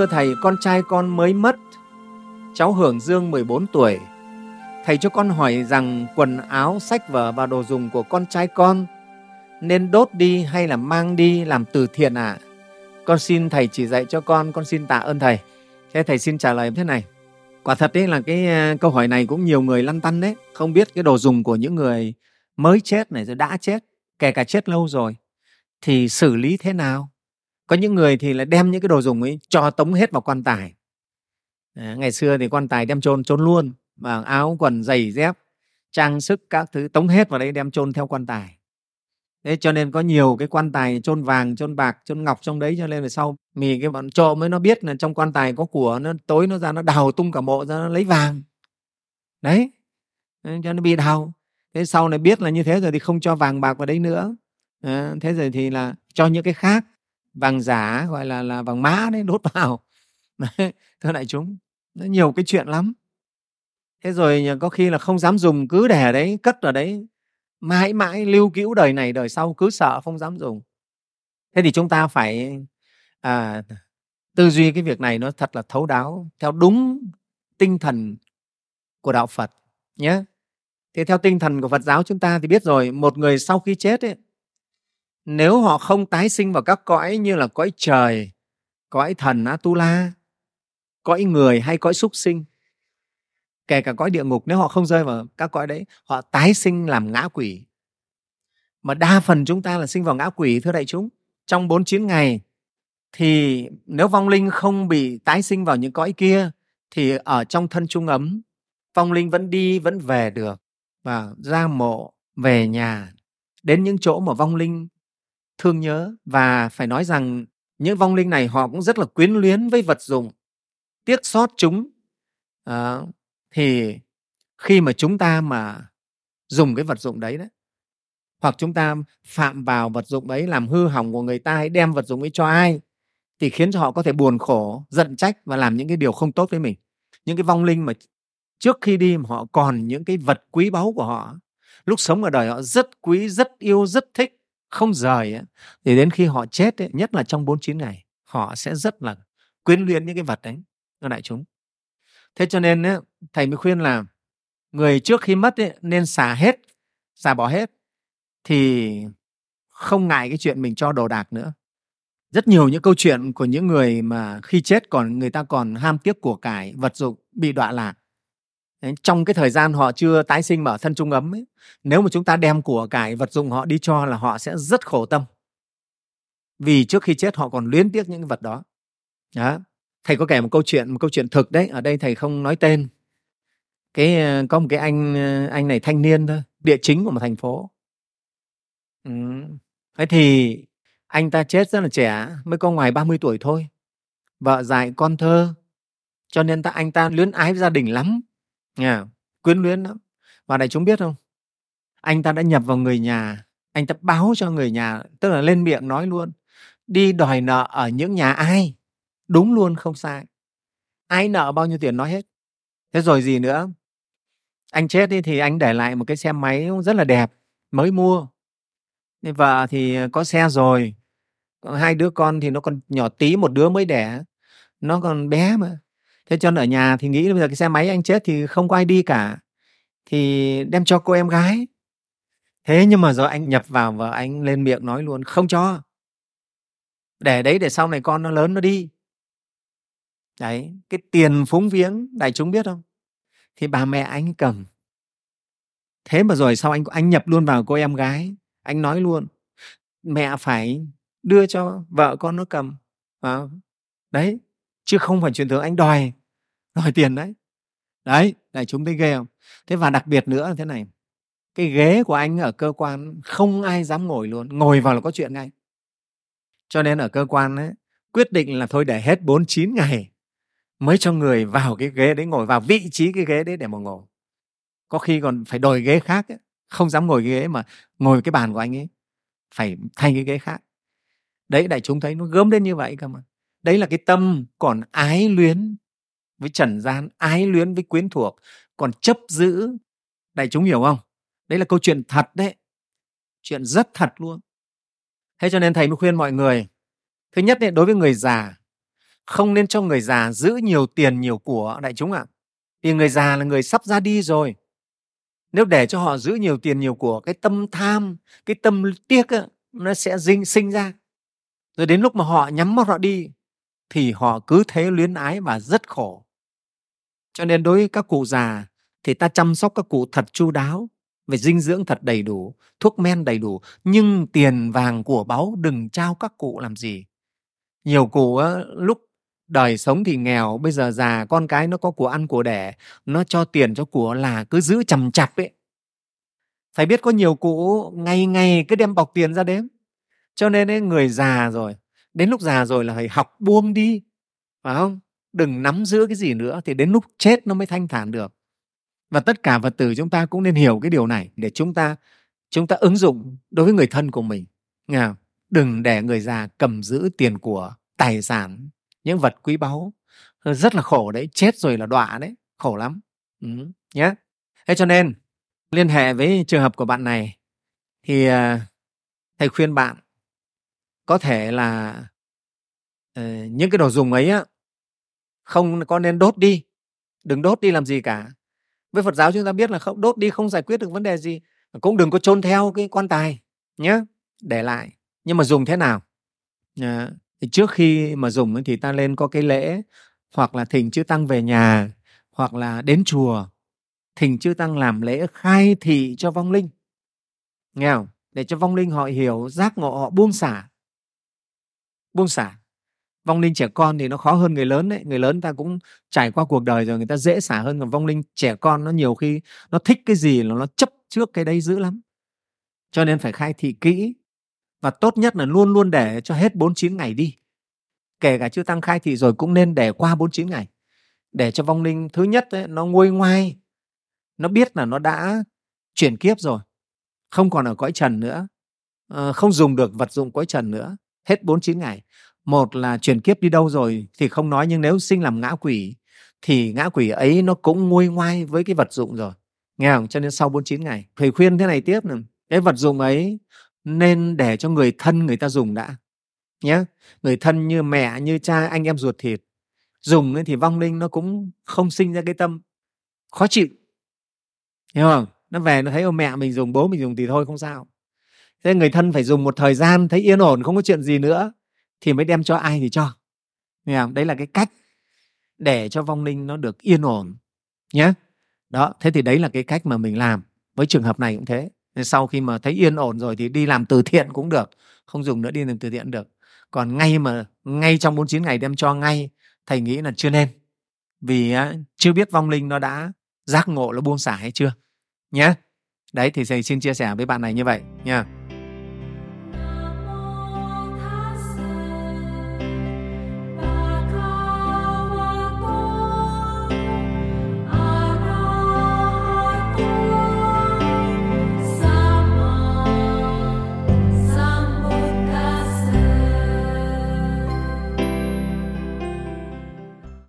thưa thầy, con trai con mới mất. Cháu hưởng dương 14 tuổi. Thầy cho con hỏi rằng quần áo, sách vở và đồ dùng của con trai con nên đốt đi hay là mang đi làm từ thiện ạ? À? Con xin thầy chỉ dạy cho con, con xin tạ ơn thầy. Thế thầy xin trả lời thế này. Quả thật đấy là cái à, câu hỏi này cũng nhiều người lăn tăn đấy, không biết cái đồ dùng của những người mới chết này rồi đã chết, kể cả chết lâu rồi thì xử lý thế nào? Có những người thì lại đem những cái đồ dùng ấy cho tống hết vào quan tài. À, ngày xưa thì quan tài đem chôn chôn luôn, và áo quần giày dép, trang sức các thứ tống hết vào đấy đem chôn theo quan tài. Thế cho nên có nhiều cái quan tài chôn vàng chôn bạc chôn ngọc trong đấy cho nên về sau mì cái bọn trộm mới nó biết là trong quan tài có của nó tối nó ra nó đào tung cả mộ ra nó lấy vàng. Đấy cho nó bị đào. Thế sau này biết là như thế rồi thì không cho vàng bạc vào đấy nữa. À, thế rồi thì là cho những cái khác vàng giả gọi là là vàng mã đấy đốt vào. Đấy, thưa đại chúng nó nhiều cái chuyện lắm. Thế rồi có khi là không dám dùng cứ để đấy cất ở đấy mãi mãi lưu cữu đời này đời sau cứ sợ không dám dùng. Thế thì chúng ta phải à, tư duy cái việc này nó thật là thấu đáo theo đúng tinh thần của đạo phật nhé. Thế theo tinh thần của phật giáo chúng ta thì biết rồi một người sau khi chết ấy, nếu họ không tái sinh vào các cõi như là cõi trời, cõi thần atula, cõi người hay cõi súc sinh, kể cả cõi địa ngục nếu họ không rơi vào các cõi đấy, họ tái sinh làm ngã quỷ. Mà đa phần chúng ta là sinh vào ngã quỷ, thưa đại chúng. Trong 49 ngày thì nếu vong linh không bị tái sinh vào những cõi kia, thì ở trong thân trung ấm, vong linh vẫn đi, vẫn về được và ra mộ về nhà. Đến những chỗ mà vong linh thương nhớ và phải nói rằng những vong linh này họ cũng rất là quyến luyến với vật dụng tiếc xót chúng. À, thì khi mà chúng ta mà dùng cái vật dụng đấy đấy hoặc chúng ta phạm vào vật dụng ấy làm hư hỏng của người ta hay đem vật dụng ấy cho ai thì khiến cho họ có thể buồn khổ giận trách và làm những cái điều không tốt với mình. Những cái vong linh mà trước khi đi mà họ còn những cái vật quý báu của họ lúc sống ở đời họ rất quý rất yêu rất thích không rời ấy, thì đến khi họ chết ấy, nhất là trong 49 ngày họ sẽ rất là quyến luyến những cái vật đấy cho đại chúng. Thế cho nên ấy, thầy mới khuyên là người trước khi mất ấy, nên xả hết xả bỏ hết thì không ngại cái chuyện mình cho đồ đạc nữa. Rất nhiều những câu chuyện của những người mà khi chết còn người ta còn ham tiếc của cải vật dụng bị đọa lạc Đấy, trong cái thời gian họ chưa tái sinh mà ở thân trung ấm ấy, nếu mà chúng ta đem của cải vật dụng họ đi cho là họ sẽ rất khổ tâm. Vì trước khi chết họ còn luyến tiếc những cái vật đó. Đó. Thầy có kể một câu chuyện một câu chuyện thực đấy ở đây thầy không nói tên. Cái ờ, có một cái anh ờ, anh này thanh niên thôi địa chính của một thành phố. Ừ. thế thì anh ta chết rất là trẻ mới có ngoài 30 tuổi thôi. Vợ dạy con thơ cho nên ta anh ta luyến ái với gia đình lắm nha quyến luyến lắm. Và đại chúng biết không? Anh ta đã nhập vào người nhà. Anh ta báo cho người nhà, tức là lên miệng nói luôn, đi đòi nợ ở những nhà ai? Đúng luôn, không sai. Ai nợ bao nhiêu tiền nói hết. Thế rồi gì nữa? Anh chết đi thì anh để lại một cái xe máy rất là đẹp, mới mua. Nên vợ thì có xe rồi. Hai đứa con thì nó còn nhỏ tí, một đứa mới đẻ. Nó còn bé mà thế cho nên ở nhà thì nghĩ bây giờ cái xe máy anh chết thì không có ai đi cả. Thì đem cho cô em gái. Thế nhưng mà rồi anh nhập vào và anh lên miệng nói luôn, không cho. Để đấy, để sau này con nó lớn nó đi. Đấy, cái tiền phúng viếng, đại chúng biết không? Thì bà mẹ anh cầm. Thế mà rồi sau anh anh nhập luôn vào cô em gái. Anh nói luôn, mẹ phải đưa cho vợ con nó cầm. Đấy, chứ không phải truyền thống anh đòi đòi tiền đấy. Đấy đại chúng thấy ghê không? Thế và đặc biệt nữa là thế này, cái ghế của anh ở cơ quan không ai dám ngồi luôn, ngồi vào là có chuyện ngay. Cho nên ở cơ quan ấy, quyết định là thôi để hết 49 ngày mới cho người vào cái ghế đấy ngồi, vào vị trí cái ghế đấy để mà ngồi. Có khi còn phải đổi ghế khác ấy. không dám ngồi ghế mà ngồi cái bàn của anh ấy, phải thay cái ghế khác. Đấy, đại chúng thấy nó gớm đến như vậy cơ mà. Đấy là cái tâm còn ái luyến với trần gian ái luyến với quyến thuộc còn chấp giữ. Đại chúng hiểu không? Đấy là câu chuyện thật đấy. Chuyện rất thật luôn. Thế cho nên thầy mới khuyên mọi người thứ nhất đấy, đối với người già không nên cho người già giữ nhiều tiền nhiều của đại chúng ạ. Vì người già là người sắp ra đi rồi. Nếu để cho họ giữ nhiều tiền nhiều của cái tâm tham cái tâm tiếc á, nó sẽ dinh sinh ra. Rồi đến lúc mà họ nhắm mắt họ đi thì họ cứ thế luyến ái và rất khổ cho nên đối với các cụ già thì ta chăm sóc các cụ thật chu đáo về dinh dưỡng thật đầy đủ thuốc men đầy đủ nhưng tiền vàng của báu đừng trao các cụ làm gì. Nhiều cụ á, lúc đời sống thì nghèo bây giờ già con cái nó có của ăn của đẻ nó cho tiền cho của là cứ giữ chầm chặt ấy. Phải biết có nhiều cụ ngày ngày cứ đem bọc tiền ra đếm. Cho nên ấy, người già rồi đến lúc già rồi là phải học buông đi phải không? Đừng nắm giữ cái gì nữa thì đến lúc chết nó mới thanh thản được. Và tất cả vật tử chúng ta cũng nên hiểu cái điều này để chúng ta chúng ta ứng dụng đối với người thân của mình. Nghe không? đừng để người già cầm giữ tiền của tài sản những vật quý báu. Rất là khổ đấy chết rồi là đọa đấy khổ lắm. Ừ, nhé thế cho nên liên hệ với trường hợp của bạn này thì à, thầy khuyên bạn có thể là uh, những cái đồ dùng ấy á, không có nên đốt đi. Đừng đốt đi làm gì cả. Với phật giáo chúng ta biết là không đốt đi không giải quyết được vấn đề gì cũng đừng có chôn theo cái quan tài nhé để lại. Nhưng mà dùng thế nào? À, thì trước khi mà dùng thì ta lên có cái lễ hoặc là thỉnh chư tăng về nhà hoặc là đến chùa thỉnh chư tăng làm lễ khai thị cho vong linh. Nghe không? Để cho vong linh họ hiểu giác ngộ họ buông xả. Buông xả vong linh trẻ con thì nó khó hơn người lớn đấy. Người lớn ta cũng trải qua cuộc đời rồi người ta dễ xả hơn còn vong linh trẻ con nó nhiều khi nó thích cái gì là nó chấp trước cái đấy dữ lắm. Cho nên phải khai thị kỹ và tốt nhất là luôn luôn để cho hết 49 ngày đi. Kể cả chưa tăng khai thị rồi cũng nên để qua 49 ngày. Để cho vong linh thứ nhất ấy, nó nguôi ngoai nó biết là nó đã chuyển kiếp rồi không còn ở cõi trần nữa ờ, không dùng được vật dụng cõi trần nữa. Hết 49 ngày một là chuyển kiếp đi đâu rồi thì không nói, nhưng nếu sinh làm ngã quỷ thì ngã quỷ ấy nó cũng nguôi ngoai với cái vật dụng rồi. Nghe không? Cho nên sau 49 ngày, thầy khuyên thế này tiếp này cái vật dụng ấy nên để cho người thân người ta dùng đã nhé người thân như mẹ, như cha, anh em ruột thịt, dùng thì vong linh nó cũng không sinh ra cái tâm khó chịu. Hiểu không? Nó về nó thấy ông mẹ mình dùng, bố mình dùng thì thôi, không sao. Thế người thân phải dùng một thời gian thấy yên ổn, không có chuyện gì nữa thì mới đem cho ai thì cho. Hiểu không? đấy là cái cách để cho vong linh nó được yên ổn nhé đó, thế thì đấy là cái cách mà mình làm. Với trường hợp này cũng thế. Sau khi mà thấy yên ổn rồi thì đi làm từ thiện cũng được, không dùng nữa đi làm từ thiện được. Còn ngay mà, ngay trong 49 ngày đem cho ngay, thầy nghĩ là chưa nên. Vì chưa biết vong linh nó đã giác ngộ, nó buông xả hay chưa nhé đấy, thì thầy xin chia sẻ với bạn này như vậy nha